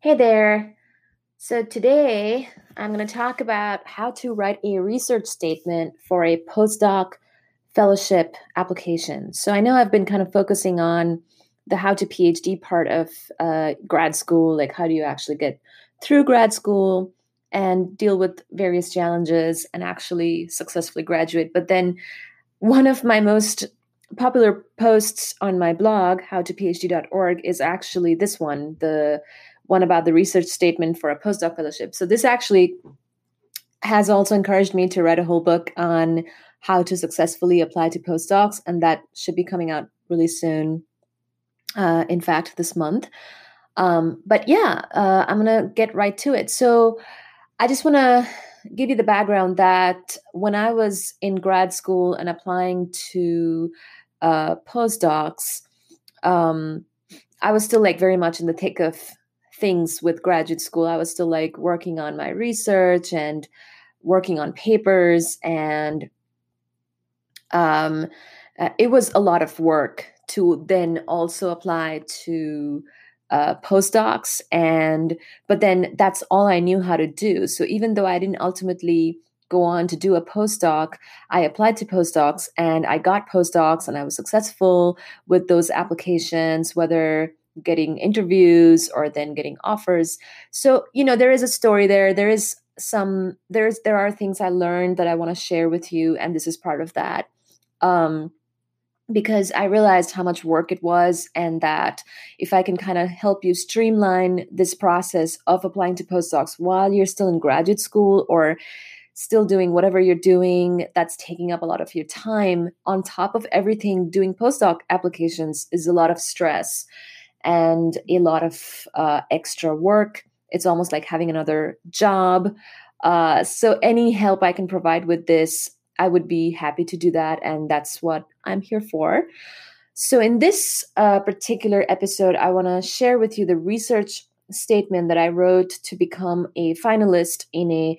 Hey there. So today I'm going to talk about how to write a research statement for a postdoc fellowship application. So I know I've been kind of focusing on the how to PhD part of uh, grad school, like how do you actually get through grad school and deal with various challenges and actually successfully graduate. But then one of my most popular posts on my blog, howtophd.org, is actually this one, the one about the research statement for a postdoc fellowship. So this actually has also encouraged me to write a whole book on how to successfully apply to postdocs, and that should be coming out really soon. Uh, in fact, this month. Um, but yeah, uh, I'm gonna get right to it. So I just want to give you the background that when I was in grad school and applying to uh, postdocs, um, I was still like very much in the thick of things with graduate school. I was still like working on my research and working on papers, and um, uh, it was a lot of work to then also apply to uh, postdocs and but then that's all i knew how to do so even though i didn't ultimately go on to do a postdoc i applied to postdocs and i got postdocs and i was successful with those applications whether getting interviews or then getting offers. So, you know, there is a story there. There is some there's there are things I learned that I want to share with you and this is part of that. Um because I realized how much work it was, and that if I can kind of help you streamline this process of applying to postdocs while you're still in graduate school or still doing whatever you're doing that's taking up a lot of your time, on top of everything, doing postdoc applications is a lot of stress and a lot of uh, extra work. It's almost like having another job. Uh, so, any help I can provide with this, I would be happy to do that. And that's what I'm here for. So, in this uh, particular episode, I want to share with you the research statement that I wrote to become a finalist in a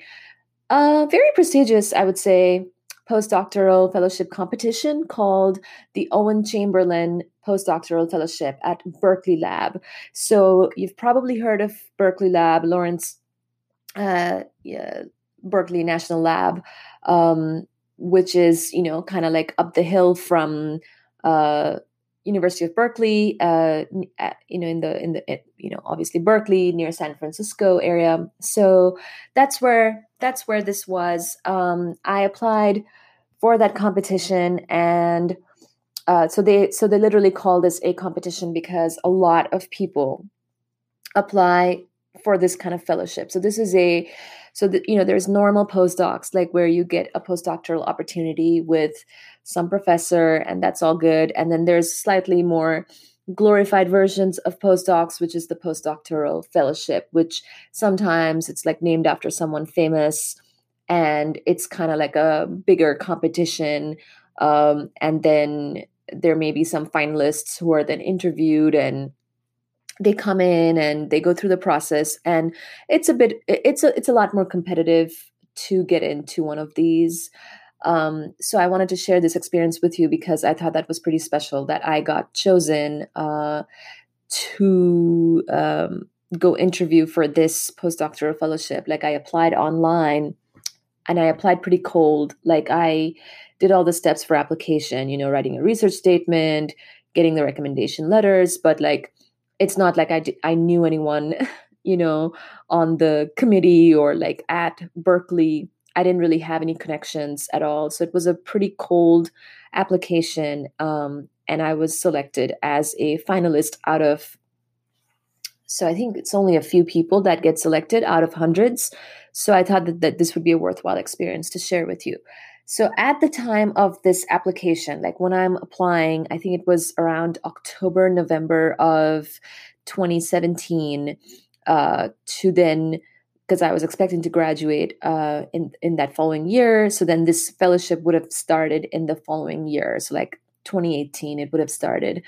uh, very prestigious, I would say, postdoctoral fellowship competition called the Owen Chamberlain Postdoctoral Fellowship at Berkeley Lab. So you've probably heard of Berkeley Lab, Lawrence uh, yeah, Berkeley National Lab, um, which is you know kind of like up the hill from uh, University of Berkeley. Uh, you know in the in the you know obviously Berkeley near San Francisco area. So that's where that's where this was. Um, I applied for that competition. And uh, so they so they literally call this a competition because a lot of people apply for this kind of fellowship. So this is a so that you know there's normal postdocs like where you get a postdoctoral opportunity with some professor and that's all good. And then there's slightly more glorified versions of postdocs which is the postdoctoral fellowship which sometimes it's like named after someone famous and it's kind of like a bigger competition um, and then there may be some finalists who are then interviewed and they come in and they go through the process and it's a bit it's a it's a lot more competitive to get into one of these. Um, so i wanted to share this experience with you because i thought that was pretty special that i got chosen uh, to um, go interview for this postdoctoral fellowship. Like i applied online and I applied pretty cold. Like I did all the steps for application, you know, writing a research statement, getting the recommendation letters, but like it's not like I I knew anyone, you know, on the committee or like at Berkeley. I didn't really have any connections at all, so it was a pretty cold application. Um, and I was selected as a finalist out of so I think it's only a few people that get selected out of hundreds. So I thought that, that this would be a worthwhile experience to share with you. So at the time of this application, like when I'm applying, I think it was around October, November of 2017, uh, to then because I was expecting to graduate uh, in in that following year. So then this fellowship would have started in the following year. So like 2018, it would have started.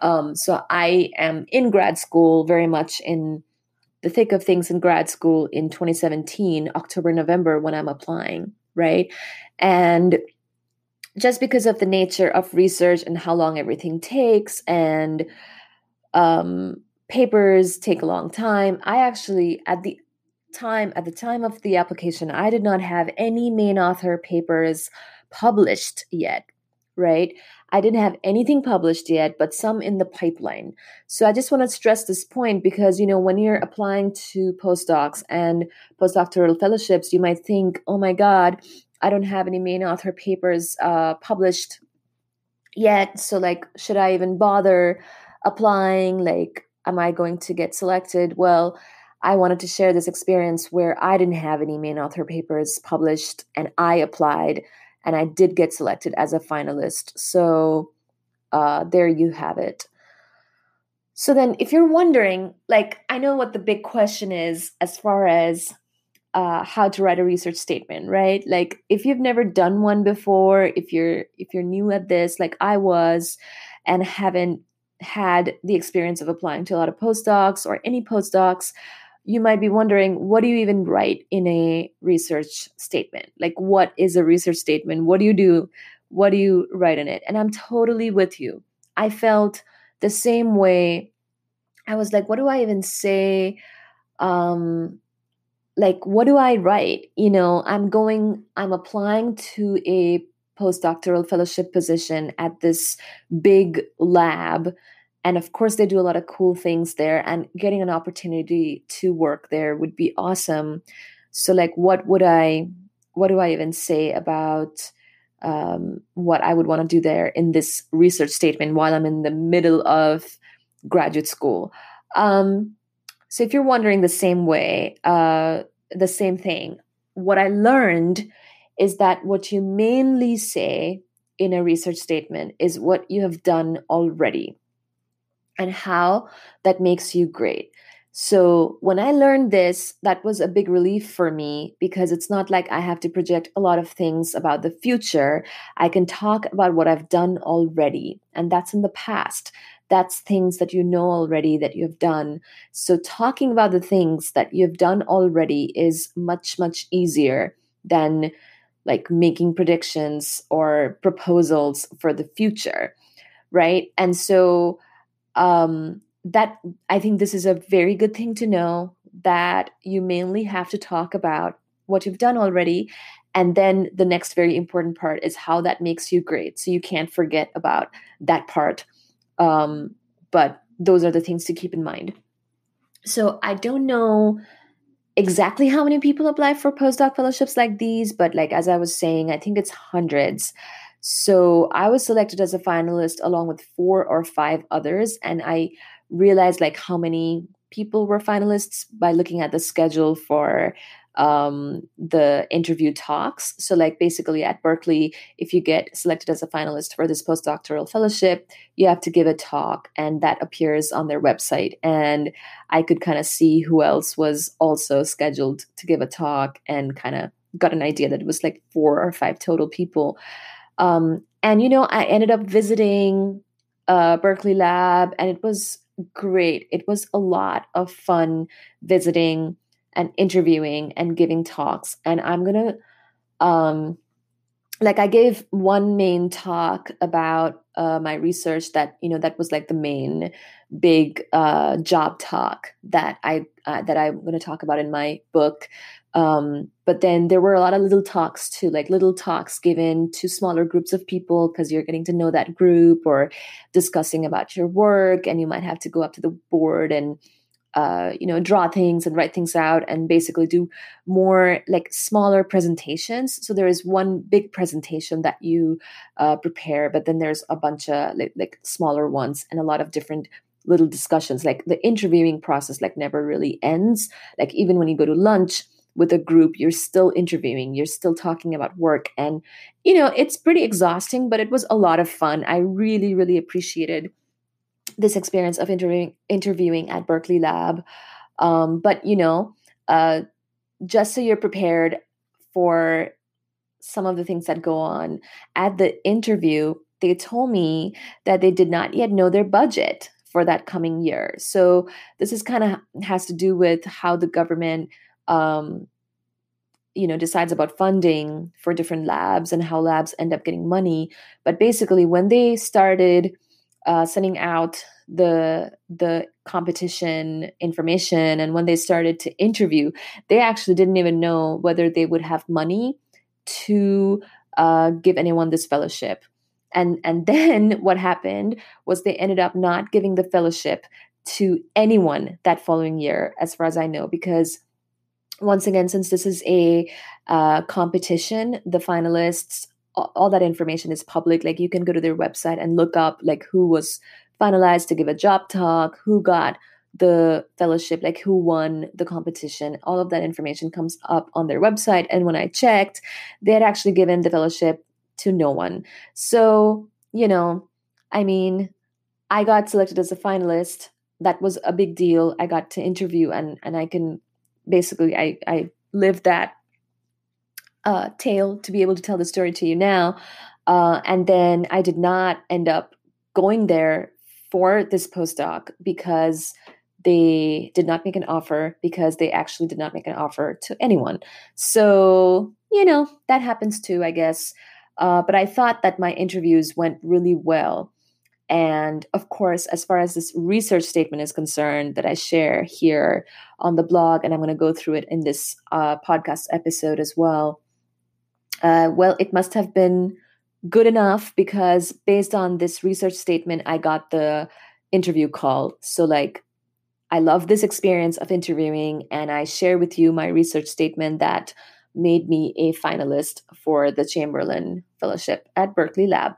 Um, so I am in grad school, very much in the thick of things in grad school in 2017, October, November, when I'm applying, right? And just because of the nature of research and how long everything takes and um, papers take a long time. I actually, at the time, at the time of the application, I did not have any main author papers published yet, right? I didn't have anything published yet, but some in the pipeline. So I just want to stress this point because, you know, when you're applying to postdocs and postdoctoral fellowships, you might think, oh my God, I don't have any main author papers uh, published yet. So, like, should I even bother applying? Like, am I going to get selected? Well, I wanted to share this experience where I didn't have any main author papers published and I applied and I did get selected as a finalist. So uh, there you have it. So then, if you're wondering, like, I know what the big question is as far as uh, how to write a research statement, right? Like, if you've never done one before, if you're if you're new at this, like I was, and haven't had the experience of applying to a lot of postdocs or any postdocs, you might be wondering what do you even write in a research statement? Like, what is a research statement? What do you do? What do you write in it? And I'm totally with you. I felt the same way. I was like, what do I even say? Um, like, what do I write? You know, I'm going, I'm applying to a postdoctoral fellowship position at this big lab and of course they do a lot of cool things there and getting an opportunity to work there would be awesome. So like what would i what do i even say about um, what i would want to do there in this research statement while i'm in the middle of graduate school? Um, so if you're wondering the same way uh, the same thing what i learned is that what you mainly say in a research statement is what you have done already and how that makes you great. So, when I learned this, that was a big relief for me because it's not like I have to project a lot of things about the future. I can talk about what I've done already, and that's in the past. That's things that you know already that you have done. So, talking about the things that you've done already is much, much easier than like making predictions or proposals for the future, right? And so, um, that I think this is a very good thing to know that you mainly have to talk about what you've done already. And then the next very important part is how that makes you great. So you can't forget about that part. Um, but those are the things to keep in mind. So I don't know exactly how many people apply for postdoc fellowships like these, but like as I was saying, I think it's hundreds. So I was selected as a finalist along with four or five others. And I realized like how many people were finalists by looking at the schedule for um, the interview talks. So, like, basically at Berkeley, if you get selected as a finalist for this postdoctoral fellowship, you have to give a talk, and that appears on their website. And I could kind of see who else was also scheduled to give a talk and kind of got an idea that it was like four or five total people. Um, and you know, I ended up visiting uh, Berkeley Lab, and it was great. It was a lot of fun visiting and interviewing and giving talks. And I'm gonna, um, like, I gave one main talk about uh, my research that you know that was like the main big uh, job talk that I uh, that I'm going to talk about in my book. Um, but then there were a lot of little talks too, like little talks given to smaller groups of people because you're getting to know that group or discussing about your work, and you might have to go up to the board and uh, you know draw things and write things out and basically do more like smaller presentations. So there is one big presentation that you uh, prepare but then there's a bunch of like, like smaller ones and a lot of different little discussions. Like the interviewing process like never really ends. Like even when you go to lunch with a group you're still interviewing you're still talking about work and you know it's pretty exhausting but it was a lot of fun. I really really appreciated this experience of interviewing interviewing at berkeley lab. Um, but you know uh, just so you're prepared for some of the things that go on at the interview they told me that they did not yet know their budget for that coming year. So this is kind of has to do with how the government um, you know decides about funding for different labs and how labs end up getting money. But basically when they started uh, sending out the the competition information and when they started to interview they actually didn't even know whether they would have money to uh, give anyone this fellowship. And and then what happened was they ended up not giving the fellowship to anyone that following year as far as i know because once again since this is a uh, competition the finalists all, all that information is public like you can go to their website and look up like who was finalized to give a job talk who got the fellowship like who won the competition. All of that information comes up on their website and when i checked they had actually given the fellowship to no one. So you know i mean i got selected as a finalist. That was a big deal. I got to interview and and i can basically i i lived that uh, tale to be able to tell the story to you now. Uh, and then I did not end up going there for this postdoc because they did not make an offer because they actually did not make an offer to anyone. So, you know, that happens too, I guess. Uh, but I thought that my interviews went really well. And of course, as far as this research statement is concerned that I share here on the blog, and I'm going to go through it in this uh, podcast episode as well, uh, well, it must have been good enough because based on this research statement, I got the interview call. So, like, I love this experience of interviewing, and I share with you my research statement that made me a finalist for the Chamberlain Fellowship at Berkeley Lab.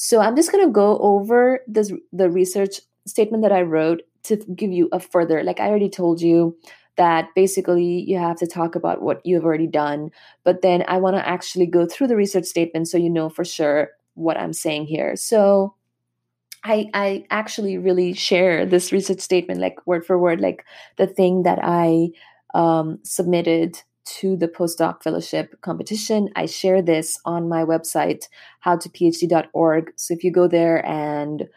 So, I'm just going to go over this, the research statement that I wrote to give you a further, like I already told you, that basically you have to talk about what you've already done. But then I want to actually go through the research statement so you know for sure what I'm saying here. So I I actually really share this research statement like word for word, like the thing that I um, submitted to the postdoc fellowship competition. I share this on my website, howtophd.org. So if you go there and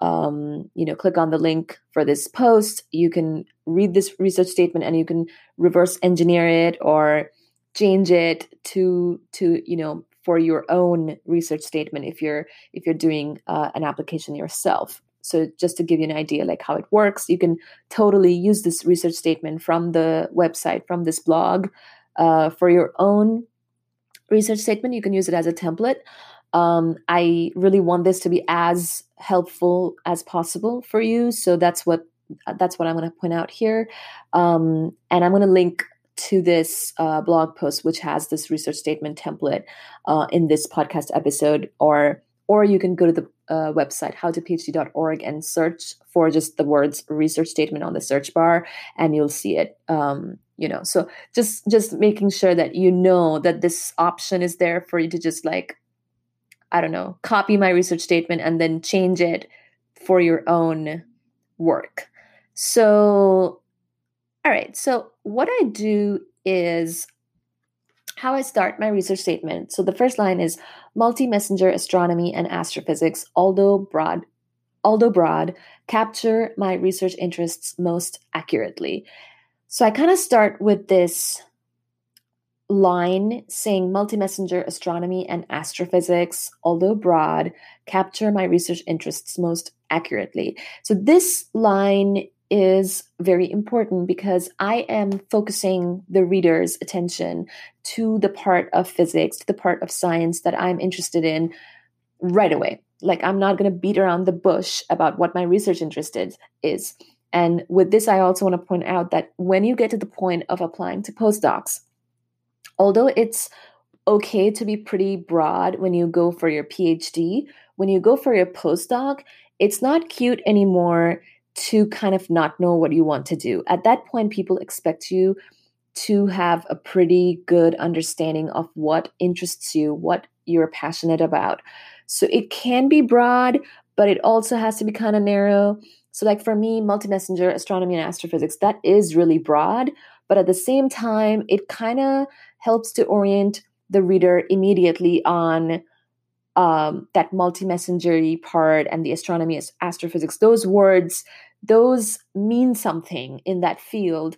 um, you know, click on the link for this post. You can read this research statement and you can reverse engineer it or change it to to you know for your own research statement if you're if you're doing uh, an application yourself. So just to give you an idea like how it works, you can totally use this research statement from the website from this blog uh, for your own research statement. You can use it as a template. Um, I really want this to be as helpful as possible for you. So that's what that's what I'm going to point out here, um, and I'm going to link to this uh, blog post which has this research statement template uh, in this podcast episode, or or you can go to the uh, website howtophd.org and search for just the words research statement on the search bar, and you'll see it. Um, you know, so just just making sure that you know that this option is there for you to just like I don't know, copy my research statement and then change it for your own work. So, all right. So, what I do is how I start my research statement. So, the first line is multi messenger astronomy and astrophysics, although broad. Although broad, capture my research interests most accurately. So I kind of start with this line saying multi-messenger astronomy and astrophysics, although broad, capture my research interests most accurately. So this line is very important because I am focusing the reader's attention to the part of physics, to the part of science that I'm interested in right away. Like I'm not going to beat around the bush about what my research interest is. And with this, I also want to point out that when you get to the point of applying to postdocs, although it's okay to be pretty broad when you go for your PhD, when you go for your postdoc, it's not cute anymore to kind of not know what you want to do. At that point, people expect you to have a pretty good understanding of what interests you, what you're passionate about. So it can be broad, but it also has to be kind of narrow. So, like for me, multi messenger astronomy and astrophysics, that is really broad. But at the same time, it kind of helps to orient the reader immediately on um, that multi-messengery part and the astronomy astrophysics those words those mean something in that field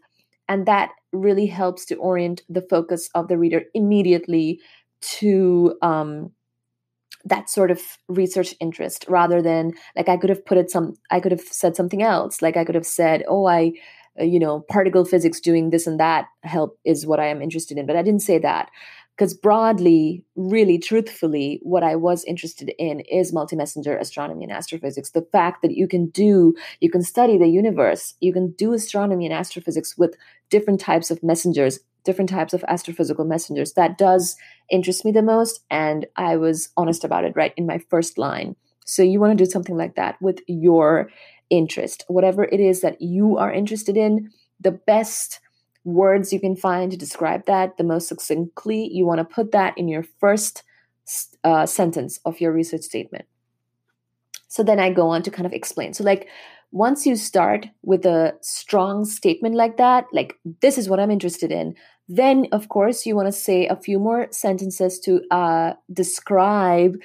and that really helps to orient the focus of the reader immediately to um, that sort of research interest rather than like I could have put it some I could have said something else. Like I could have said oh I uh, you know particle physics doing this and that help is what I am interested in but I didn't say that because broadly really truthfully what i was interested in is multi-messenger astronomy and astrophysics. The fact that you can do you can study the universe you can do astronomy and astrophysics with different types of messengers different types of astrophysical messengers. That does interest me the most and i was honest about it right in my first line. So you want to do something like that with your interest. Whatever it is that you are interested in the best words you can find to describe that the most succinctly, you want to put that in your first uh, sentence of your research statement. So then I go on to kind of explain. So, like, once you start with a strong statement like that, like, this is what I'm interested in, then of course you want to say a few more sentences to uh, describe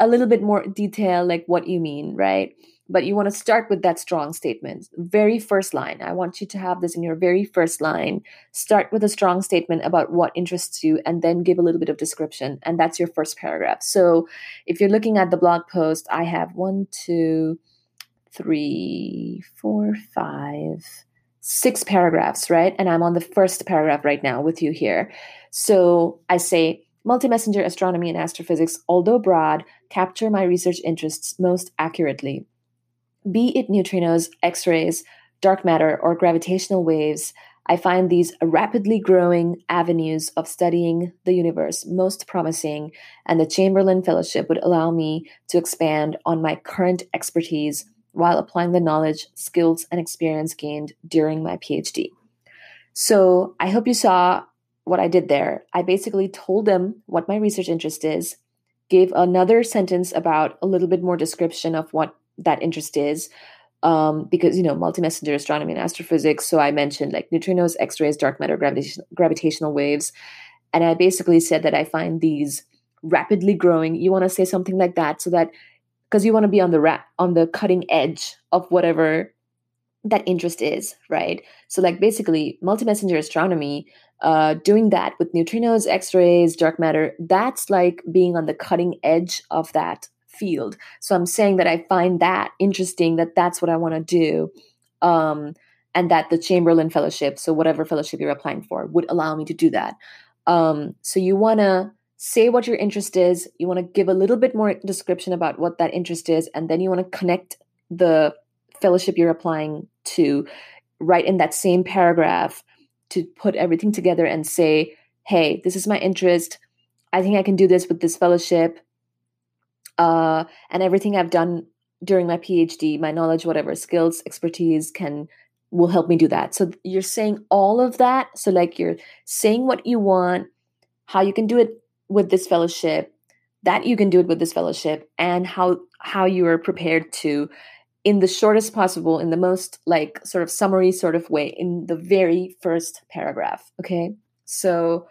a little bit more detail, like what you mean, right? But you want to start with that strong statement. Very first line. I want you to have this in your very first line. Start with a strong statement about what interests you and then give a little bit of description. And that's your first paragraph. So if you're looking at the blog post, I have one, two, three, four, five, six paragraphs, right? And I'm on the first paragraph right now with you here. So I say, Multi messenger astronomy and astrophysics, although broad, capture my research interests most accurately be it neutrinos, X rays, dark matter, or gravitational waves, I find these rapidly growing avenues of studying the universe most promising, and the Chamberlain Fellowship would allow me to expand on my current expertise while applying the knowledge, skills, and experience gained during my PhD. So I hope you saw what I did there. I basically told them what my research interest is, gave another sentence about a little bit more description of what that interest is um, because you know multi-messenger astronomy and astrophysics so i mentioned like neutrinos x-rays dark matter gravitation, gravitational waves and i basically said that i find these rapidly growing you want to say something like that so that because you want to be on the ra- on the cutting edge of whatever that interest is right? So like basically multi-messenger astronomy uh, doing that with neutrinos x-rays dark matter that's like being on the cutting edge of that field. So I'm saying that I find that interesting, that that's what I want to do. Um, and that the Chamberlain Fellowship, so whatever fellowship you're applying for, would allow me to do that. Um, so you want to say what your interest is, you want to give a little bit more description about what that interest is, and then you want to connect the fellowship you're applying to right in that same paragraph to put everything together and say, hey, this is my interest. I think I can do this with this fellowship uh, and everything I've done during my PhD, my knowledge, whatever skills, expertise can will help me do that. So you're saying all of that. So like you're saying what you want, how you can do it with this fellowship, that you can do it with this fellowship, and how how you are prepared to in the shortest possible, in the most like sort of summary sort of way, in the very first paragraph. Okay. So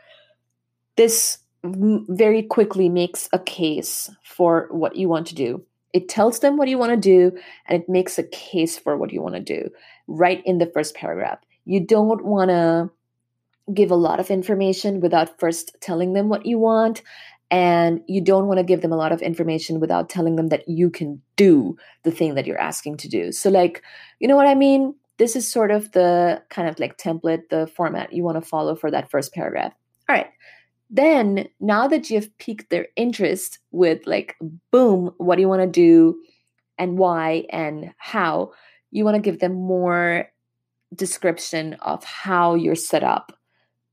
this very quickly makes a case for what you want to do. It tells them what you want to do and it makes a case for what you want to do right in the first paragraph. You don't want to give a lot of information without first telling them what you want. And you don't want to give them a lot of information without telling them that you can do the thing that you're asking to do. So, like, you know what I mean? This is sort of the kind of like template, the format you want to follow for that first paragraph. All right. Then, now that you've piqued their interest with, like, boom, what do you want to do and why and how, you want to give them more description of how you're set up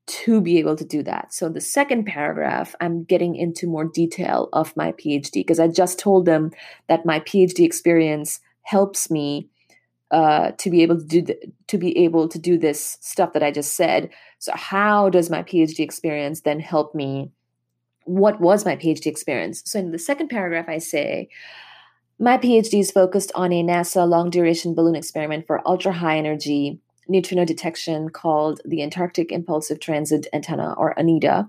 to be able to do that. So, the second paragraph, I'm getting into more detail of my PhD because I just told them that my PhD experience helps me uh, to be able to do to be able to do this stuff that I just said. So how does my PhD experience then help me? What was my PhD experience? So in the second paragraph, I say. My PhD is focused on a NASA long duration balloon experiment for ultra high energy neutrino detection called the Antarctic Impulsive Transient Antenna, or ANITA.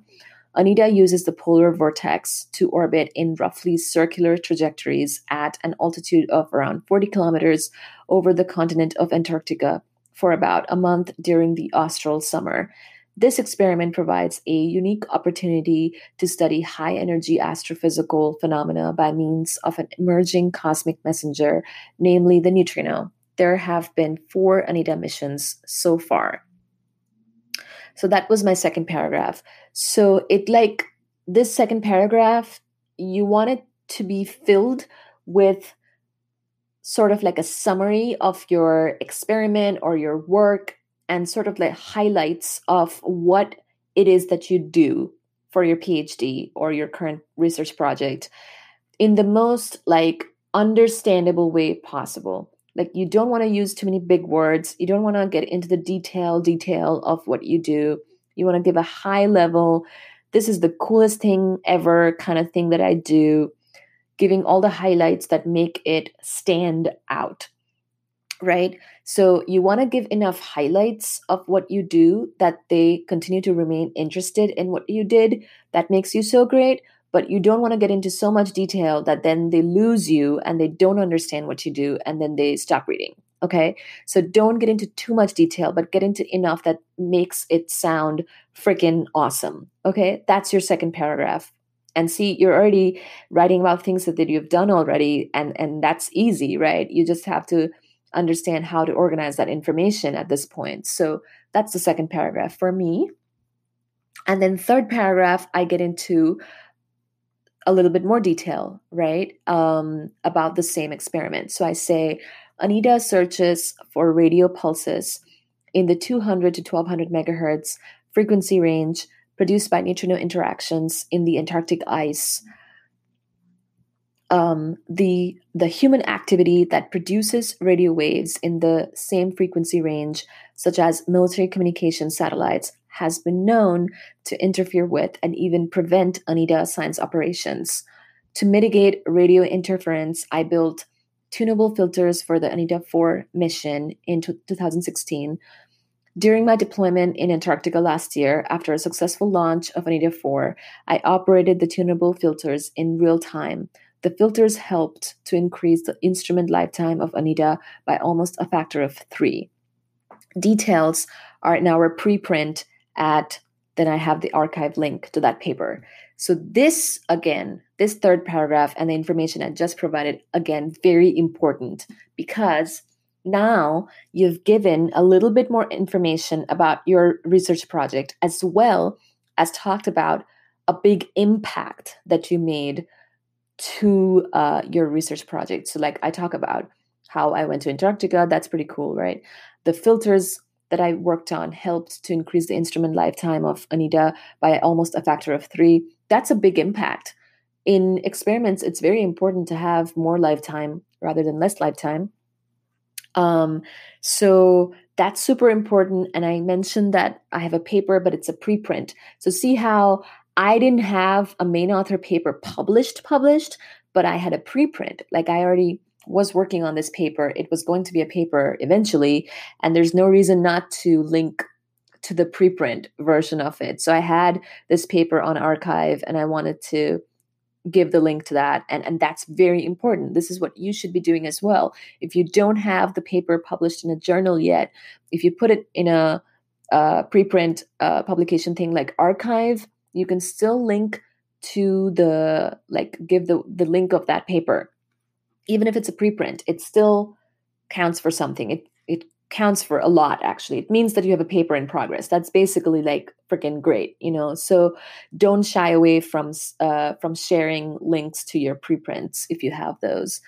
ANITA uses the polar vortex to orbit in roughly circular trajectories at an altitude of around 40 kilometers over the continent of Antarctica for about a month during the austral summer. This experiment provides a unique opportunity to study high energy astrophysical phenomena by means of an emerging cosmic messenger, namely the neutrino. There have been four ANITA missions so far. So that was my second paragraph. So it like this second paragraph, you want it to be filled with sort of like a summary of your experiment or your work and sort of like highlights of what it is that you do for your PhD or your current research project in the most like understandable way possible. Like you don't want to use too many big words. You don't want to get into the detail detail of what you do. You want to give a high level this is the coolest thing ever kind of thing that I do giving all the highlights that make it stand out. Right? So you want to give enough highlights of what you do that they continue to remain interested in what you did. That makes you so great. But you don't want to get into so much detail that then they lose you and they don't understand what you do and then they stop reading. Okay. So don't get into too much detail, but get into enough that makes it sound freaking awesome. Okay. That's your second paragraph and see you're already writing about things that, that you've done already and and that's easy right you just have to understand how to organize that information at this point so that's the second paragraph for me and then third paragraph i get into a little bit more detail right um, about the same experiment so i say anita searches for radio pulses in the 200 to 1200 megahertz frequency range produced by neutrino interactions in the Antarctic ice. Um, the the human activity that produces radio waves in the same frequency range, such as military communication satellites, has been known to interfere with and even prevent ANITA science operations. To mitigate radio interference, I built tunable filters for the ANITA 4 mission in 2016 during my deployment in Antarctica last year, after a successful launch of ANITA 4, I operated the tunable filters in real time. The filters helped to increase the instrument lifetime of ANITA by almost a factor of three. Details are in our preprint at, then I have the arXiv link to that paper. So, this again, this third paragraph and the information I just provided, again, very important because now you've given a little bit more information about your research project as well as talked about a big impact that you made to uh, your research project. So, like I talk about how I went to Antarctica, that's pretty cool, right? The filters that I worked on helped to increase the instrument lifetime of ANITA by almost a factor of three. That's a big impact. In experiments, it's very important to have more lifetime rather than less lifetime um, so that's super important. And I mentioned that I have a paper, but it's a preprint. So see how I didn't have a main author paper published, published, but I had a preprint. Like I already was working on this paper. It was going to be a paper eventually, and there's no reason not to link to the preprint version of it. So I had this paper on arXiv and I wanted to give the link to that and and that's very important this is what you should be doing as well if you don't have the paper published in a journal yet if you put it in a, a preprint uh, publication thing like arXiv you can still link to the like give the the link of that paper even if it's a preprint it still counts for something. It it counts for a lot actually. It means that you have a paper in progress. That's basically like freaking great you know? So don't shy away from uh, from sharing links to your preprints if you have those.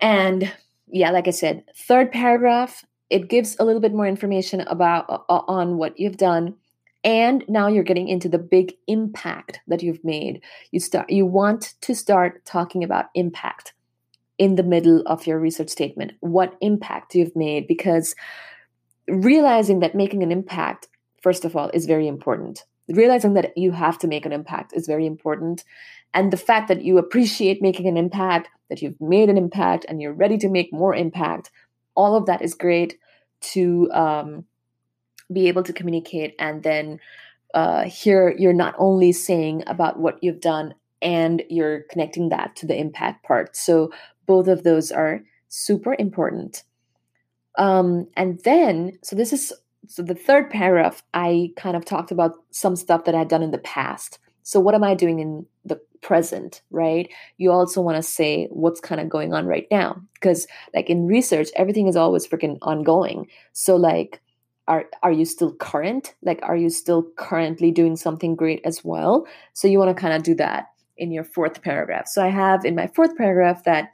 And yeah like i said third paragraph it gives a little bit more information about uh, on what you've done. And now you're getting into the big impact that you've made. You start you want to start talking about impact in the middle of your research statement what impact you've made because realizing that making an impact first of all is very important. Realizing that you have to make an impact is very important and the fact that you appreciate making an impact that you've made an impact and you're ready to make more impact all of that is great to um, be able to communicate and then uh, here you're not only saying about what you've done and you're connecting that to the impact part. So both of those are super important. Um, and then, so this is so the third paragraph, I kind of talked about some stuff that I'd done in the past. So what am I doing in the present, right? You also want to say what's kind of going on right now. Because like in research, everything is always freaking ongoing. So like are are you still current? Like are you still currently doing something great as well? So you want to kind of do that in your fourth paragraph. So I have in my fourth paragraph that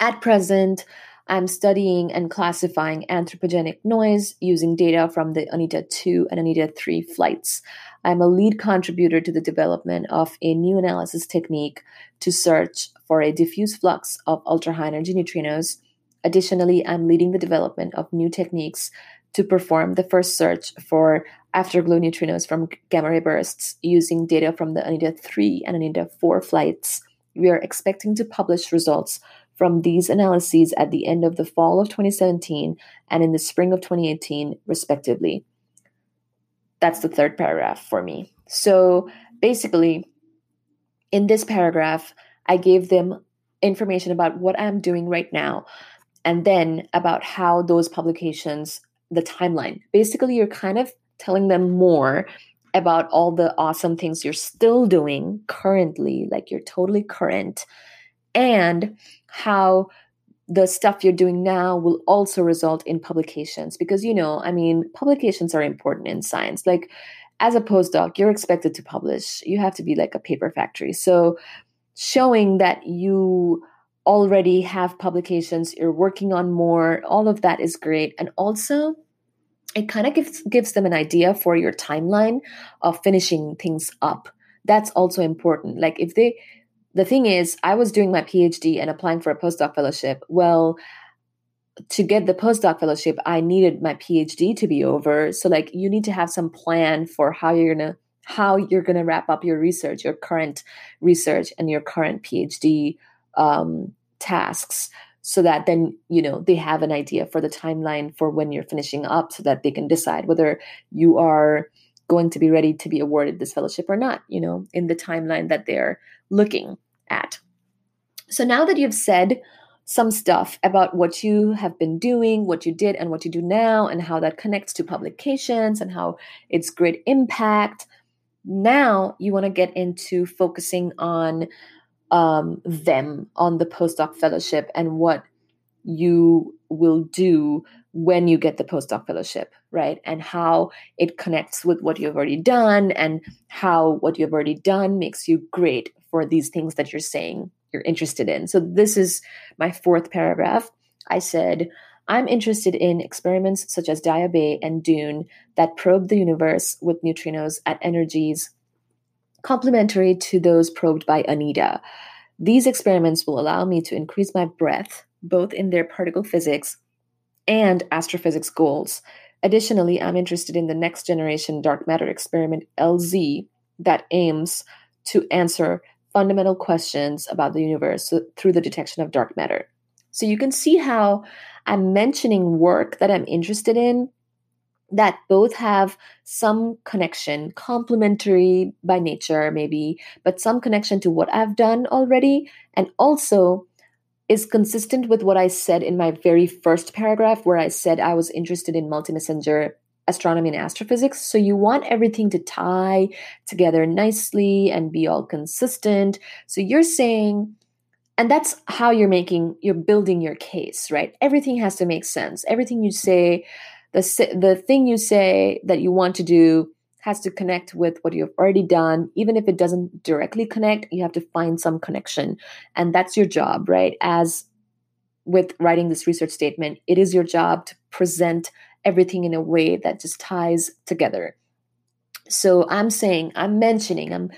at present I'm studying and classifying anthropogenic noise using data from the ANITA 2 and ANITA 3 flights. I'm a lead contributor to the development of a new analysis technique to search for a diffuse flux of ultra high energy neutrinos. Additionally, I'm leading the development of new techniques to perform the first search for afterglow neutrinos from gamma ray bursts using data from the ANITA 3 and ANITA 4 flights. We are expecting to publish results from these analyses at the end of the fall of 2017 and in the spring of 2018, respectively. That's the third paragraph for me. So basically, in this paragraph, I gave them information about what I'm doing right now and then about how those publications, the timeline. Basically, you're kind of telling them more about all the awesome things you're still doing currently, like you're totally current, and how the stuff you're doing now will also result in publications. Because you know i mean publications are important in science. Like as a postdoc you're expected to publish. You have to be like a paper factory. So showing that you already have publications you're working on more all of that is great. And also it kind of gives gives them an idea for your timeline of finishing things up. That's also important. Like if they the thing is, I was doing my PhD and applying for a postdoc fellowship. Well, to get the postdoc fellowship, I needed my PhD to be over. So like you need to have some plan for how you're gonna how you're gonna wrap up your research, your current research and your current PhD um, tasks so that then you know they have an idea for the timeline for when you're finishing up so that they can decide whether you are going to be ready to be awarded this fellowship or not you know in the timeline that they're looking at. So now that you've said some stuff about what you have been doing, what you did, and what you do now, and how that connects to publications and how it's great impact, now you want to get into focusing on um, them, on the postdoc fellowship, and what you will do when you get the postdoc fellowship, right? And how it connects with what you've already done, and how what you've already done makes you great for these things that you're saying you're interested in. So this is my fourth paragraph. I said, I'm interested in experiments such as Daya Bay and Dune that probe the universe with neutrinos at energies complementary to those probed by ANITA. These experiments will allow me to increase my breadth, both in their particle physics and astrophysics goals. Additionally, I'm interested in the next generation dark matter experiment LZ that aims to answer fundamental questions about the universe through the detection of dark matter. So you can see how I'm mentioning work that I'm interested in that both have some connection, complementary by nature, maybe, but some connection to what I've done already, and also is consistent with what I said in my very first paragraph, where I said I was interested in multi messenger astronomy and astrophysics. So you want everything to tie together nicely and be all consistent. So you're saying, and that's how you're making, you're building your case, right? Everything has to make sense. Everything you say, the, the thing you say that you want to do has to connect with what you've already done. Even if it doesn't directly connect, you have to find some connection. And that's your job, right? As with writing this research statement, it is your job to present everything in a way that just ties together. So I'm saying, I'm mentioning, I'm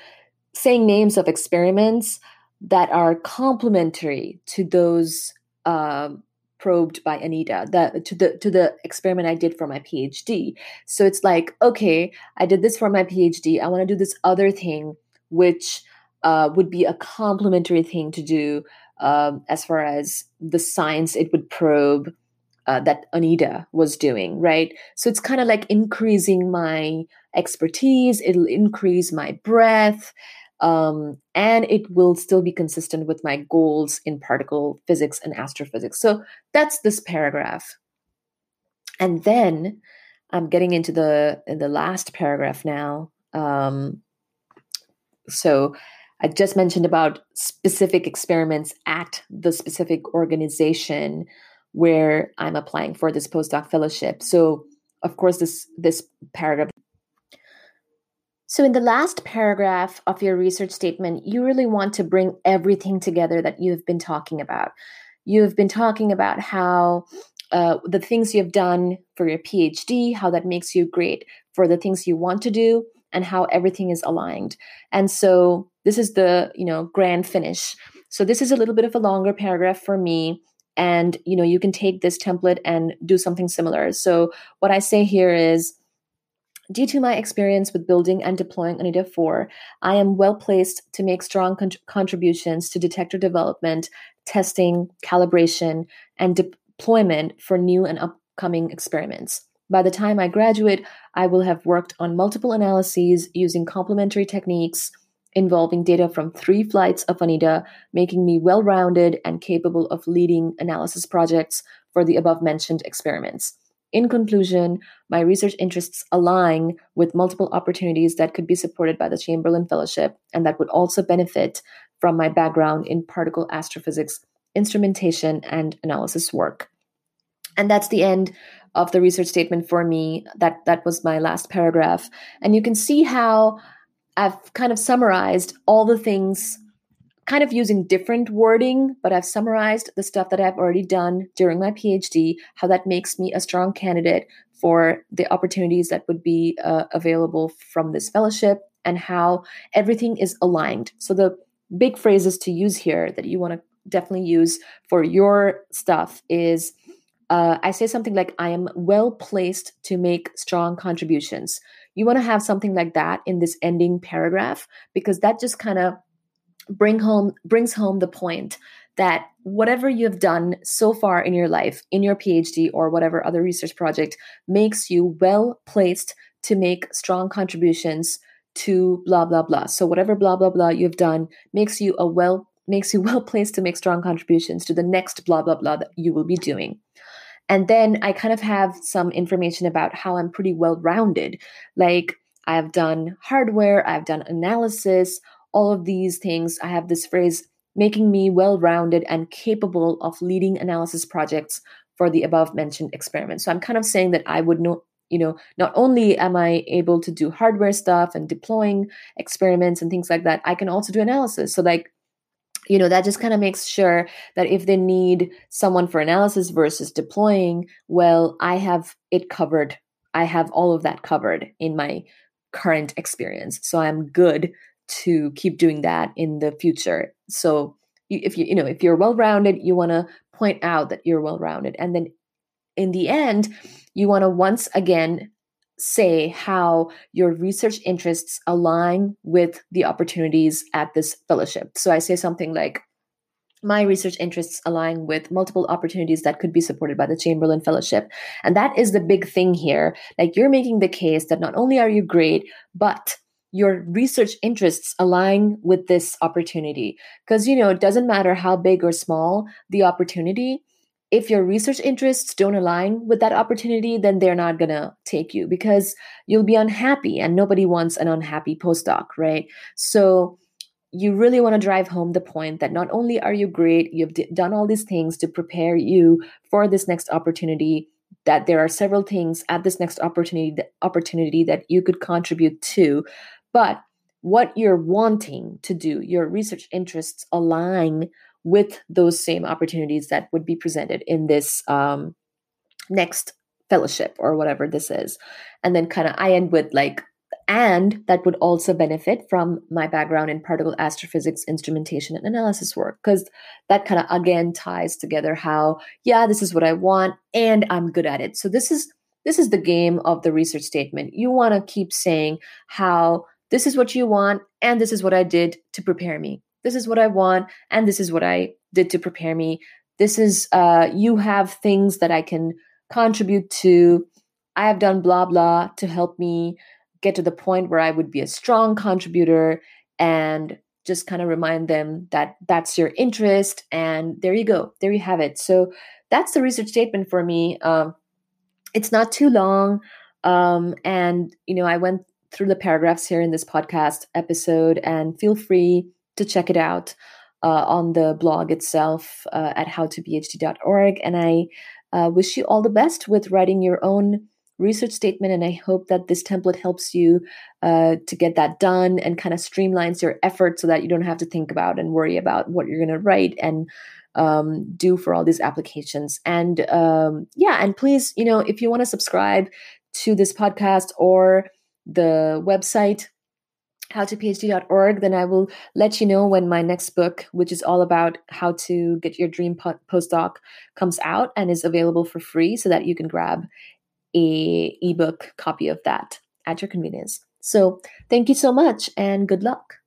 saying names of experiments that are complementary to those uh, probed by ANITA, the, to the to the experiment I did for my PhD. So it's like, okay, I did this for my PhD. I want to do this other thing, which uh, would be a complementary thing to do um, as far as the science it would probe uh, that ANITA was doing, right? So it's kind of like increasing my expertise, it'll increase my breadth, um, and it will still be consistent with my goals in particle physics and astrophysics. So that's this paragraph. And then I'm getting into the in the last paragraph now. Um, so I just mentioned about specific experiments at the specific organization where I'm applying for this postdoc fellowship. So of course this this paragraph so, in the last paragraph of your research statement, you really want to bring everything together that you've been talking about. You've been talking about how uh, the things you've done for your PhD, how that makes you great for the things you want to do, and how everything is aligned. And so, this is the you know grand finish. So, this is a little bit of a longer paragraph for me and you know you can take this template and do something similar so what i say here is Due to my experience with building and deploying ANITA 4, I am well placed to make strong con- contributions to detector development, testing, calibration, and deployment for new and upcoming experiments. By the time I graduate, I will have worked on multiple analyses using complementary techniques involving data from three flights of ANITA, making me well rounded and capable of leading analysis projects for the above mentioned experiments. In conclusion, my research interests align with multiple opportunities that could be supported by the Chamberlain Fellowship and that would also benefit from my background in particle astrophysics, instrumentation, and analysis work. And that's the end of the research statement for me. That that was my last paragraph. And you can see how I've kind of summarized all the things kind of using different wording, but I've summarized the stuff that I've already done during my PhD, how that makes me a strong candidate for the opportunities that would be uh, available from this fellowship, and how everything is aligned. So, the big phrases to use here that you want to definitely use for your stuff is uh, I say something like, I am well placed to make strong contributions. You want to have something like that in this ending paragraph because that just kind of bring home brings home the point that whatever you have done so far in your life in your phd or whatever other research project makes you well placed to make strong contributions to blah blah blah. So whatever blah blah blah you've done makes you a well makes you well placed to make strong contributions to the next blah blah blah that you will be doing. And then i kind of have some information about how i'm pretty well rounded like i've done hardware i've done analysis all of these things, I have this phrase making me well rounded and capable of leading analysis projects for the above mentioned experiments. So I'm kind of saying that I would know, you know, not only am I able to do hardware stuff and deploying experiments and things like that, I can also do analysis. So, like, you know, that just kind of makes sure that if they need someone for analysis versus deploying, well, I have it covered. I have all of that covered in my current experience. So I'm good to keep doing that in the future. So if you you know if you're well rounded, you want to point out that you're well rounded, and then in the end, you want to once again say how your research interests align with the opportunities at this fellowship. So I say something like, my research interests align with multiple opportunities that could be supported by the Chamberlain Fellowship. And that is the big thing here. Like you're making the case that not only are you great, but your research interests align with this opportunity. Because you know it doesn't matter how big or small the opportunity if your research interests don't align with that opportunity then they're not going to take you because you'll be unhappy and nobody wants an unhappy postdoc right? So you really want to drive home the point that not only are you great you've d- done all these things to prepare you for this next opportunity that there are several things at this next opportunity opportunity that you could contribute to but what you're wanting to do, your research interests align with those same opportunities that would be presented in this um, next fellowship or whatever this is. And then kind of I end with like, and that would also benefit from my background in particle astrophysics instrumentation and analysis work because that kind of again ties together how yeah this is what i want and i'm good at it so this is this is the game of the research statement you want to keep saying how this is what you want, and this is what I did to prepare me. This is what I want, and this is what I did to prepare me. This is, uh, you have things that I can contribute to. I have done blah, blah to help me get to the point where I would be a strong contributor and just kind of remind them that that's your interest. And there you go. There you have it. So that's the research statement for me. Um, it's not too long. Um, and, you know, I went through the paragraphs here in this podcast episode, and feel free to check it out uh, on the blog itself uh, at howtophd.org. And I uh, wish you all the best with writing your own research statement. And I hope that this template helps you uh, to get that done and kind of streamlines your effort so that you don't have to think about and worry about what you're going to write and um, do for all these applications. And um, yeah, and please, you know, if you want to subscribe to this podcast or the website, howtophd.org, then I will let you know when my next book, which is all about how to get your dream postdoc, comes out and is available for free so that you can grab a ebook copy of that at your convenience. So, thank you so much and good luck.